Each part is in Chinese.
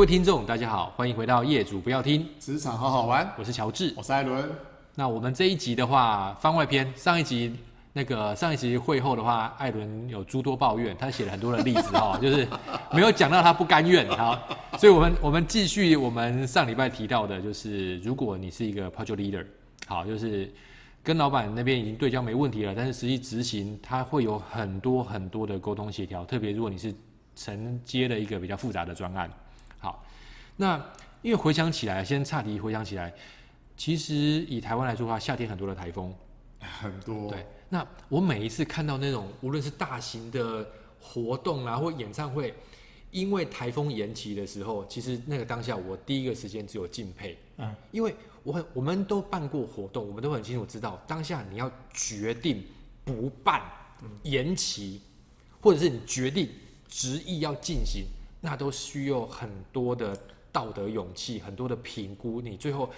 各位听众，大家好，欢迎回到业主不要听职场好好玩，我是乔治，我是艾伦。那我们这一集的话，番外篇，上一集那个上一集会后的话，艾伦有诸多抱怨，他写了很多的例子哈，就是没有讲到他不甘愿哈，所以我们我们继续我们上礼拜提到的，就是如果你是一个 project leader，好，就是。跟老板那边已经对焦没问题了，但是实际执行他会有很多很多的沟通协调，特别如果你是承接了一个比较复杂的专案。好，那因为回想起来，先岔题回想起来，其实以台湾来说的话，夏天很多的台风，很多。对，那我每一次看到那种无论是大型的活动啊或演唱会，因为台风延期的时候，其实那个当下我第一个时间只有敬佩，嗯，因为。我很，我们都办过活动，我们都很清楚知道，当下你要决定不办、延期，或者是你决定执意要进行，那都需要很多的道德勇气，很多的评估。你最后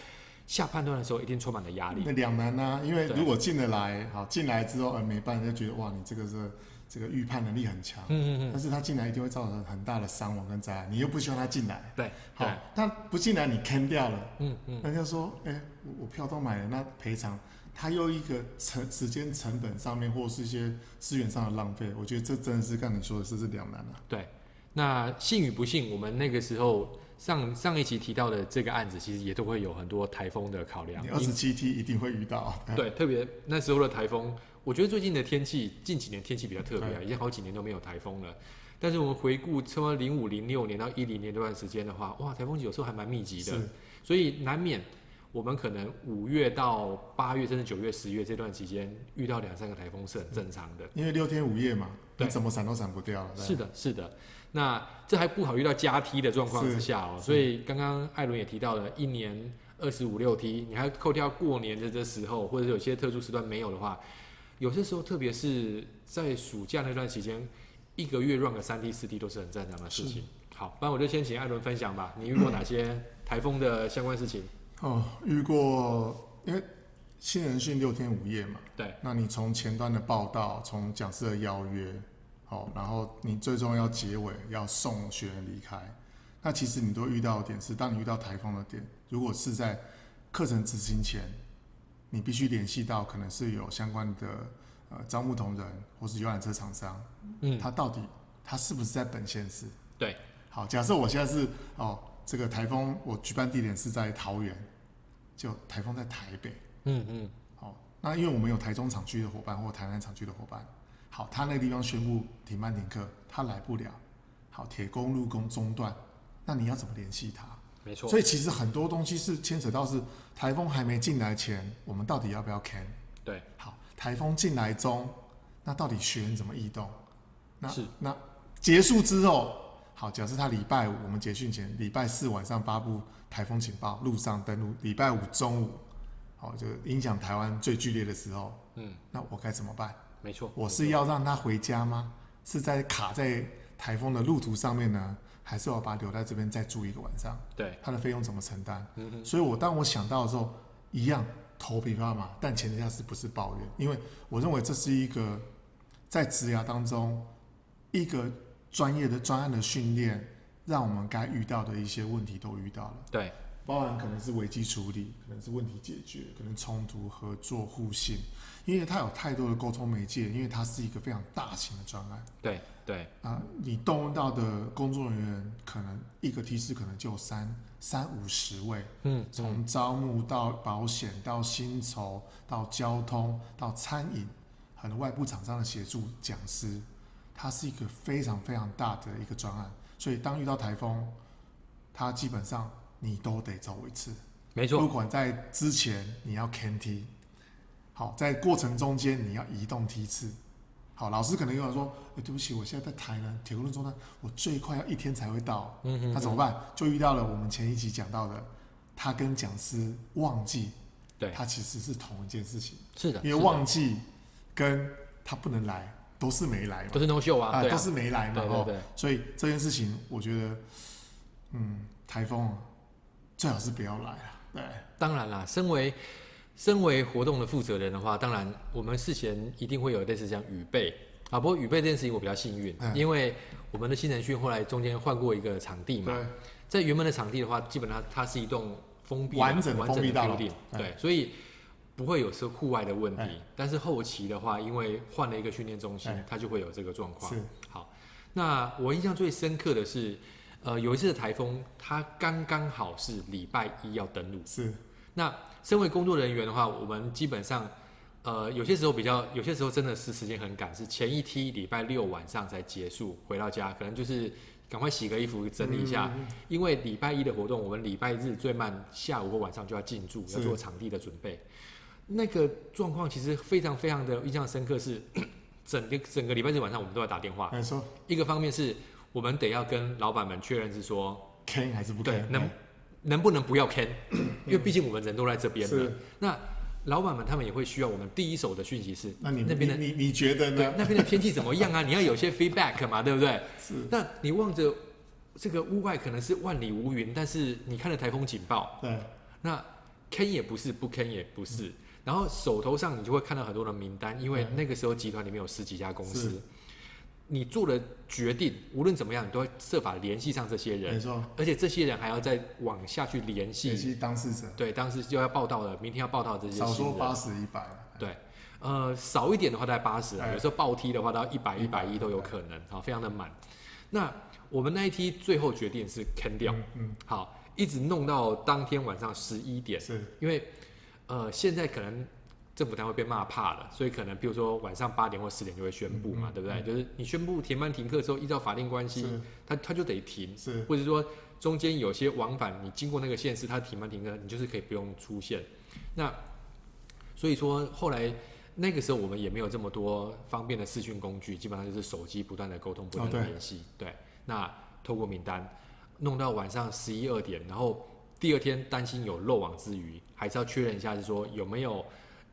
下判断的时候，一定充满了压力。那两难呢？因为如果进得来，好进来之后，而没办，就觉得哇，你这个是。这个预判能力很强，嗯嗯嗯，但是他进来一定会造成很大的伤亡跟灾害，你又不希望他进来，对，好，他不进来你坑掉了，嗯嗯，人家说，哎，我我票都买了，那赔偿，他又一个成时间成本上面或是一些资源上的浪费，我觉得这真的是刚你说的，这是两难啊。对，那信与不信，我们那个时候上上一期提到的这个案子，其实也都会有很多台风的考量，二十七 T 一定会遇到，对，特别那时候的台风。我觉得最近的天气，近几年天气比较特别啊，已经好几年都没有台风了。但是我们回顾，从零五零六年到一零年这段时间的话，哇，台风有时候还蛮密集的，所以难免我们可能五月到八月，甚至九月、十月这段期间遇到两三个台风是很正常的。因为六天五夜嘛，你怎么闪都闪不掉。是的，是的。那这还不好遇到加梯的状况之下哦，所以刚刚艾伦也提到了，一年二十五六梯，你还扣掉过年的这时候，或者是有些特殊时段没有的话。有些时候，特别是在暑假那段期间，一个月 run 个三 T 四 T 都是很正常的事情。好，不然我就先请艾伦分享吧。你遇过哪些台风的相关事情？哦，遇过，因为新人训六天五夜嘛。对。那你从前端的报道，从讲师的邀约，好，然后你最终要结尾，要送学员离开。那其实你都遇到的点是，当你遇到台风的点，如果是在课程执行前。你必须联系到可能是有相关的呃招募同仁或是游览车厂商，嗯，他到底他是不是在本县市？对，好，假设我现在是哦，这个台风我举办地点是在桃园，就台风在台北，嗯嗯，好，那因为我们有台中厂区的伙伴或台南厂区的伙伴，好，他那个地方宣布停班停课，他来不了，好，铁公路工中断，那你要怎么联系他？没错，所以其实很多东西是牵扯到是台风还没进来前，我们到底要不要 can？对，好，台风进来中，那到底学员怎么异动？那是那结束之后，好，假设他礼拜五我们结训前，礼拜四晚上发布台风警报，陆上登陆，礼拜五中午，好，就影响台湾最剧烈的时候，嗯，那我该怎么办？没错，我是要让他回家吗？是在卡在台风的路途上面呢？还是要把他留在这边再住一个晚上？对，他的费用怎么承担？嗯哼。所以我当我想到的时候，一样头皮发麻，但前提下是不是抱怨？因为我认为这是一个在职涯当中一个专业的专案的训练，让我们该遇到的一些问题都遇到了。对，包含可能是危机处理，可能是问题解决，可能冲突、合作、互信，因为它有太多的沟通媒介，因为它是一个非常大型的专案。对。对啊，你动用到的工作人员可能一个梯次可能就三三五十位，嗯，从招募到保险到薪酬到交通到餐饮，很多外部厂商的协助，讲师，它是一个非常非常大的一个专案，所以当遇到台风，它基本上你都得走一次，没错，不管在之前你要 can 梯，好，在过程中间你要移动梯次。好，老师可能又要说，哎、欸，对不起，我现在在台南铁路中呢，我最快要一天才会到。嗯哼，那怎么办？就遇到了我们前一集讲到的，他跟讲师忘记，对，他其实是同一件事情。是的，因为忘记跟他不能来都是没来嘛，都是 no show 啊，啊，都是没来嘛。对对对，所以这件事情，我觉得，嗯，台风最好是不要来啊。对，当然啦，身为。身为活动的负责人的话，当然我们事前一定会有类似这样预备啊。不过预备这件事情我比较幸运，嗯、因为我们的新人训后来中间换过一个场地嘛，在原本的场地的话，基本上它是一栋封闭完整的完整的 building，对，对，所以不会有是户外的问题。但是后期的话，因为换了一个训练中心，它就会有这个状况。是，好，那我印象最深刻的是，呃，有一次的台风，它刚刚好是礼拜一要登陆。是，那身为工作人员的话，我们基本上。呃，有些时候比较，有些时候真的是时间很赶，是前一梯礼拜六晚上才结束，回到家可能就是赶快洗个衣服整理一下，嗯、因为礼拜一的活动，我们礼拜日最慢下午或晚上就要进驻，要做场地的准备。那个状况其实非常非常的印象深刻是，是 整个整个礼拜日晚上我们都要打电话。没错。一个方面是我们得要跟老板们确认是说，can 还是不 can？对，能能不能不要 can？因为毕竟我们人都在这边的。那老板们他们也会需要我们第一手的讯息是，那你那边的你你，你觉得呢？那边的天气怎么样啊？你要有些 feedback 嘛，对不对？是。那你望着这个屋外可能是万里无云，但是你看了台风警报，对。那 can 也不是，不 can 也不是。嗯、然后手头上你就会看到很多的名单，因为那个时候集团里面有十几家公司。你做了决定，无论怎么样，你都会设法联系上这些人。没错，而且这些人还要再往下去联系联系当事者。对，当时就要报道了，明天要报道这些。少说八十一百。对，呃，少一点的话大概八十啊，有时候爆梯的话到一百一百一都有可能，啊，非常的满。那我们那一梯最后决定是 can 掉，嗯，嗯，好，一直弄到当天晚上十一点，是因为呃现在可能。政府单位被骂怕了，所以可能比如说晚上八点或十点就会宣布嘛，嗯、对不对？嗯、就是你宣布停班停课之后，依照法定关系，他他就得停，是或者说中间有些往返，你经过那个县市，他停班停课，你就是可以不用出现。那所以说后来那个时候我们也没有这么多方便的视讯工具，基本上就是手机不断的沟通，不断的联系。哦、对，对，那透过名单弄到晚上十一二点，然后第二天担心有漏网之鱼，还是要确认一下，是说有没有。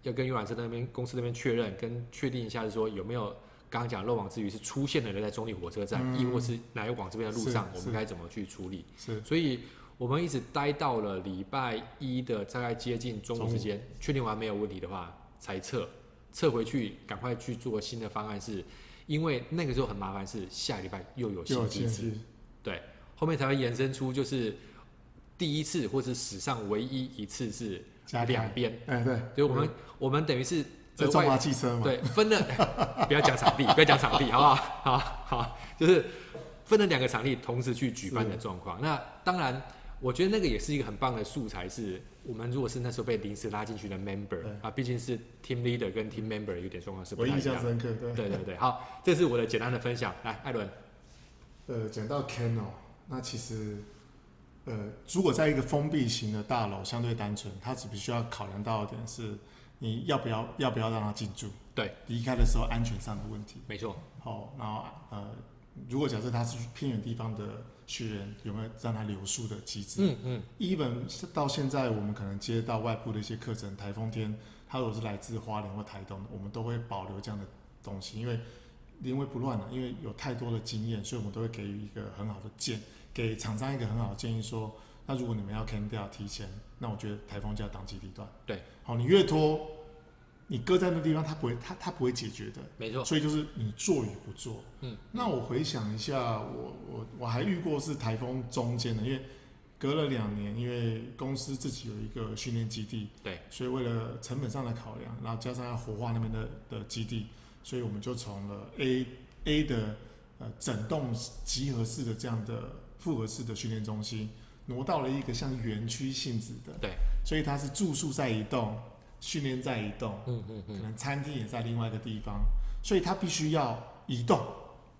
要跟游览车那边公司那边确认，跟确定一下，是说有没有刚刚讲漏网之鱼是出现的人在中立火车站，亦、嗯、或是来往这边的路上，我们该怎么去处理？是，所以我们一直待到了礼拜一的大概接近中午时间，确定完没有问题的话，才撤，撤回去，赶快去做新的方案是，是因为那个时候很麻烦，是下礼拜又有新机制，对，后面才会延伸出就是第一次或是史上唯一一次是。两边，哎对，所以我们、嗯、我们等于是在中华汽车嘛，对，分了，不要讲场地，不要讲场地，好不好？好好，就是分了两个场地同时去举办的状况。那当然，我觉得那个也是一个很棒的素材，是我们如果是那时候被临时拉进去的 member 啊，毕竟是 team leader 跟 team member 有点状况是不太一样。我印象深刻，对对对对，好，这是我的简单的分享。来，艾伦，呃，讲到 can 哦，那其实。呃，如果在一个封闭型的大楼，相对单纯，它只必须要考量到一点是，你要不要要不要让他进驻？对，离开的时候安全上的问题。没错。好，然后呃，如果假设他是偏远地方的学员，有没有让他留宿的机制？嗯嗯。even 到现在，我们可能接到外部的一些课程，台风天，他如果是来自花莲或台东，我们都会保留这样的东西，因为临危不乱了，因为有太多的经验，所以我们都会给予一个很好的建。给厂商一个很好的建议说，那如果你们要 can 掉提前，那我觉得台风就要当机立断。对，好，你越拖，你搁在那地方，它不会，它它不会解决的。没错。所以就是你做与不做。嗯。那我回想一下，我我我还遇过是台风中间的，因为隔了两年，因为公司自己有一个训练基地。对。所以为了成本上的考量，然后加上要活化那边的的基地，所以我们就从了 A A 的呃整栋集合式的这样的。复合式的训练中心挪到了一个像园区性质的，对，所以它是住宿在一栋，训练在一栋，嗯嗯嗯，可能餐厅也在另外一个地方，所以它必须要移动，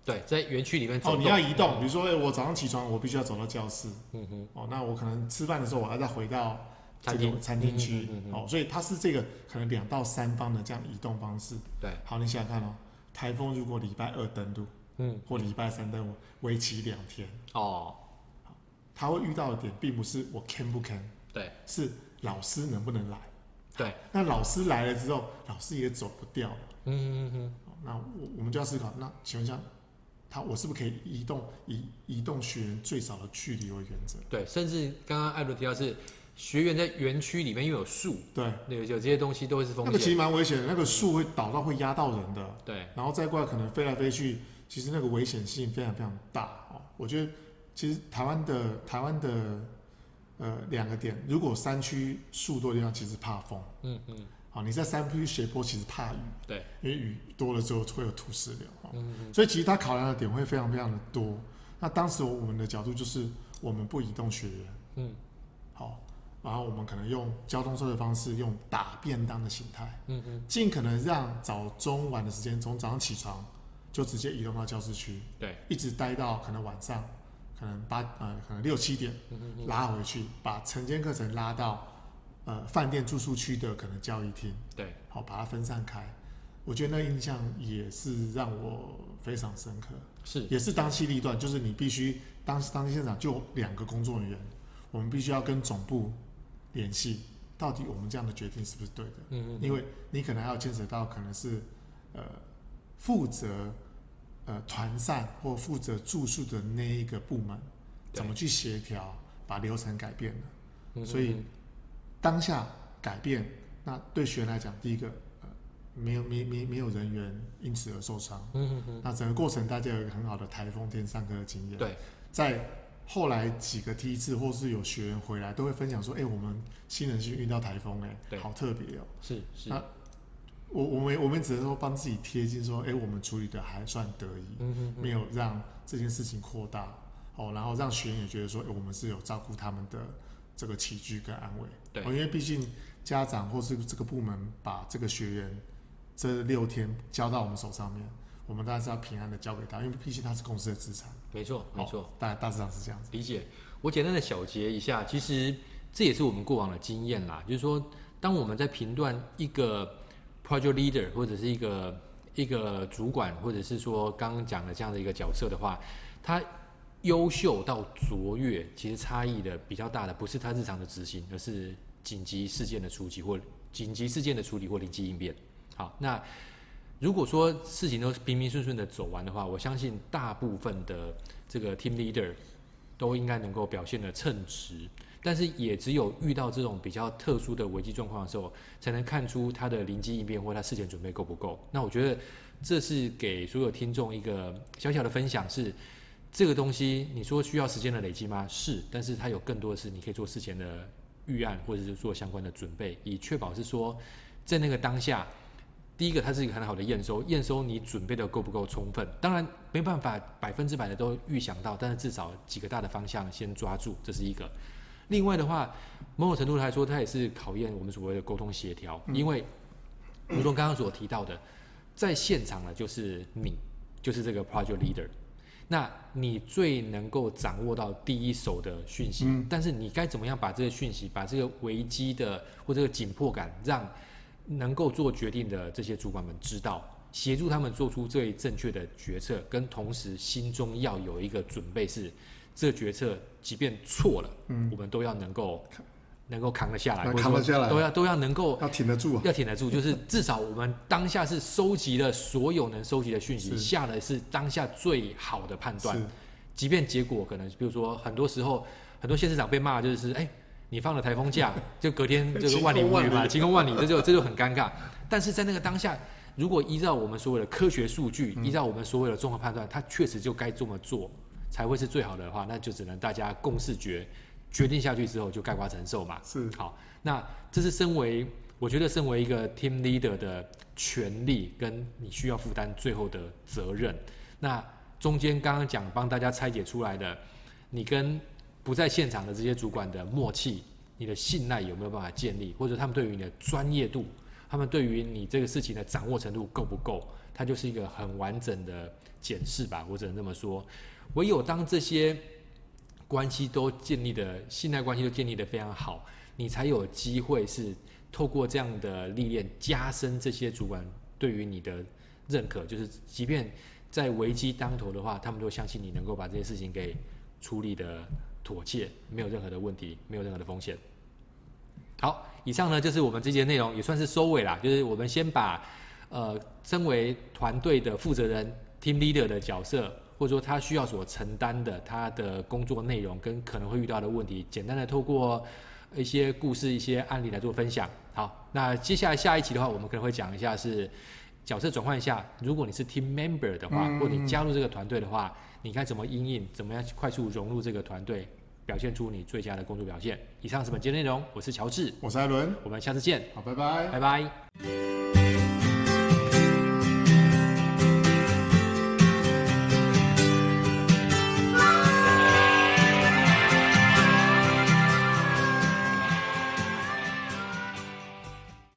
对，在园区里面走哦，你要移动，比如说，哎，我早上起床，我必须要走到教室，嗯哼，哦，那我可能吃饭的时候，我还要再回到这个餐厅区，哦，所以它是这个可能两到三方的这样移动方式，对，好，你想想看哦，台风如果礼拜二登陆。嗯，或礼拜三登陆，为期两天哦。他会遇到的点，并不是我 can 不 can，对，是老师能不能来。对，那老师来了之后，老师也走不掉了。嗯嗯嗯。那我我们就要思考，那请问一下，他我是不是可以移动以移动学员最少的距离为原则？对，甚至刚刚艾伦提到是学员在园区里面又有树，对，有有这些东西都会是风险。那个其实蛮危险的，那个树会倒到会压到人的。对，然后再过来可能飞来飞去。其实那个危险性非常非常大哦，我觉得其实台湾的台湾的呃两个点，如果山区树多的地方，其实怕风。嗯嗯。好，你在山区斜坡，其实怕雨。对。因为雨多了之后会有土石流。嗯嗯。所以其实他考量的点会非常非常的多。那当时我们的角度就是，我们不移动学员。嗯。好。然后我们可能用交通车的方式，用打便当的形态，嗯嗯，尽可能让早中晚的时间，从早上起床就直接移动到教室区，对，一直待到可能晚上，可能八呃可能六七点，拉回去，把晨间课程拉到呃饭店住宿区的可能交谊厅，对，好把它分散开。我觉得那印象也是让我非常深刻，是也是当机立断，就是你必须当当天现场就两个工作人员，我们必须要跟总部。联系到底我们这样的决定是不是对的？嗯嗯，因为你可能还要牵扯到可能是呃负责呃团膳或负责住宿的那一个部门怎么去协调把流程改变了。嗯、所以当下改变，那对学员来讲，第一个呃没有没没没有人员因此而受伤。嗯嗯，那整个过程大家有一个很好的台风天上课的经验。对，在。后来几个梯次，或是有学员回来，都会分享说：“哎、欸，我们新人去遇到台风、欸，哎，好特别哦、喔。”是是。那我我们我们只能说帮自己贴近，说：“哎、欸，我们处理的还算得宜，嗯哼哼没有让这件事情扩大哦，然后让学员也觉得说，哎、欸，我们是有照顾他们的这个起居跟安慰。对，因为毕竟家长或是这个部门把这个学员这六天交到我们手上面。”我们当然是要平安的交给他，因为毕竟他是公司的资产。没错，没错，大大致上是这样子。理解。我简单的小结一下，其实这也是我们过往的经验啦。就是说，当我们在评断一个 project leader 或者是一个一个主管，或者是说刚刚讲的这样的一个角色的话，他优秀到卓越，其实差异的比较大的不是他日常的执行，而是紧急事件的处理或紧急事件的处理或临机应变。好，那。如果说事情都平平顺顺的走完的话，我相信大部分的这个 team leader 都应该能够表现的称职。但是也只有遇到这种比较特殊的危机状况的时候，才能看出他的临机应变或他事前准备够不够。那我觉得这是给所有听众一个小小的分享是：这个东西你说需要时间的累积吗？是，但是它有更多的是你可以做事前的预案或者是做相关的准备，以确保是说在那个当下。第一个，它是一个很好的验收，验收你准备的够不够充分。当然没办法百分之百的都预想到，但是至少几个大的方向先抓住，这是一个。另外的话，某种程度来说，它也是考验我们所谓的沟通协调，因为如同刚刚所提到的，在现场呢就是你，就是这个 project leader，那你最能够掌握到第一手的讯息，但是你该怎么样把这个讯息，把这个危机的或这个紧迫感让。能够做决定的这些主管们知道，协助他们做出最正确的决策，跟同时心中要有一个准备是，是这个决策即便错了，嗯，我们都要能够能够扛得下来，扛得下来，都要都要能够要挺得住，要挺得住，就是至少我们当下是收集了所有能收集的讯息，下的是当下最好的判断，即便结果可能，比如说很多时候很多县市长被骂就是哎。欸你放了台风假，就隔天就 是万里无云嘛，晴空万里，这就这就很尴尬。但是在那个当下，如果依照我们所谓的科学数据，依照我们所谓的综合判断，它确实就该这么做，才会是最好的话，那就只能大家共视决决定下去之后，就盖瓜承受嘛。是好，那这是身为我觉得身为一个 team leader 的权利，跟你需要负担最后的责任。那中间刚刚讲帮大家拆解出来的，你跟。不在现场的这些主管的默契，你的信赖有没有办法建立？或者他们对于你的专业度，他们对于你这个事情的掌握程度够不够？它就是一个很完整的检视吧，我只能这么说。唯有当这些关系都建立的信赖关系都建立得非常好，你才有机会是透过这样的历练，加深这些主管对于你的认可。就是即便在危机当头的话，他们都相信你能够把这些事情给处理的。妥切，没有任何的问题，没有任何的风险。好，以上呢就是我们这节内容，也算是收尾啦。就是我们先把呃，身为团队的负责人 （team leader） 的角色，或者说他需要所承担的他的工作内容跟可能会遇到的问题，简单的透过一些故事、一些案例来做分享。好，那接下来下一期的话，我们可能会讲一下是角色转换一下，如果你是 team member 的话，或你加入这个团队的话，你该怎么应应，怎么样快速融入这个团队，表现出你最佳的工作表现？以上是本节内容，我是乔治，我是艾伦，我们下次见，好，拜拜，拜拜。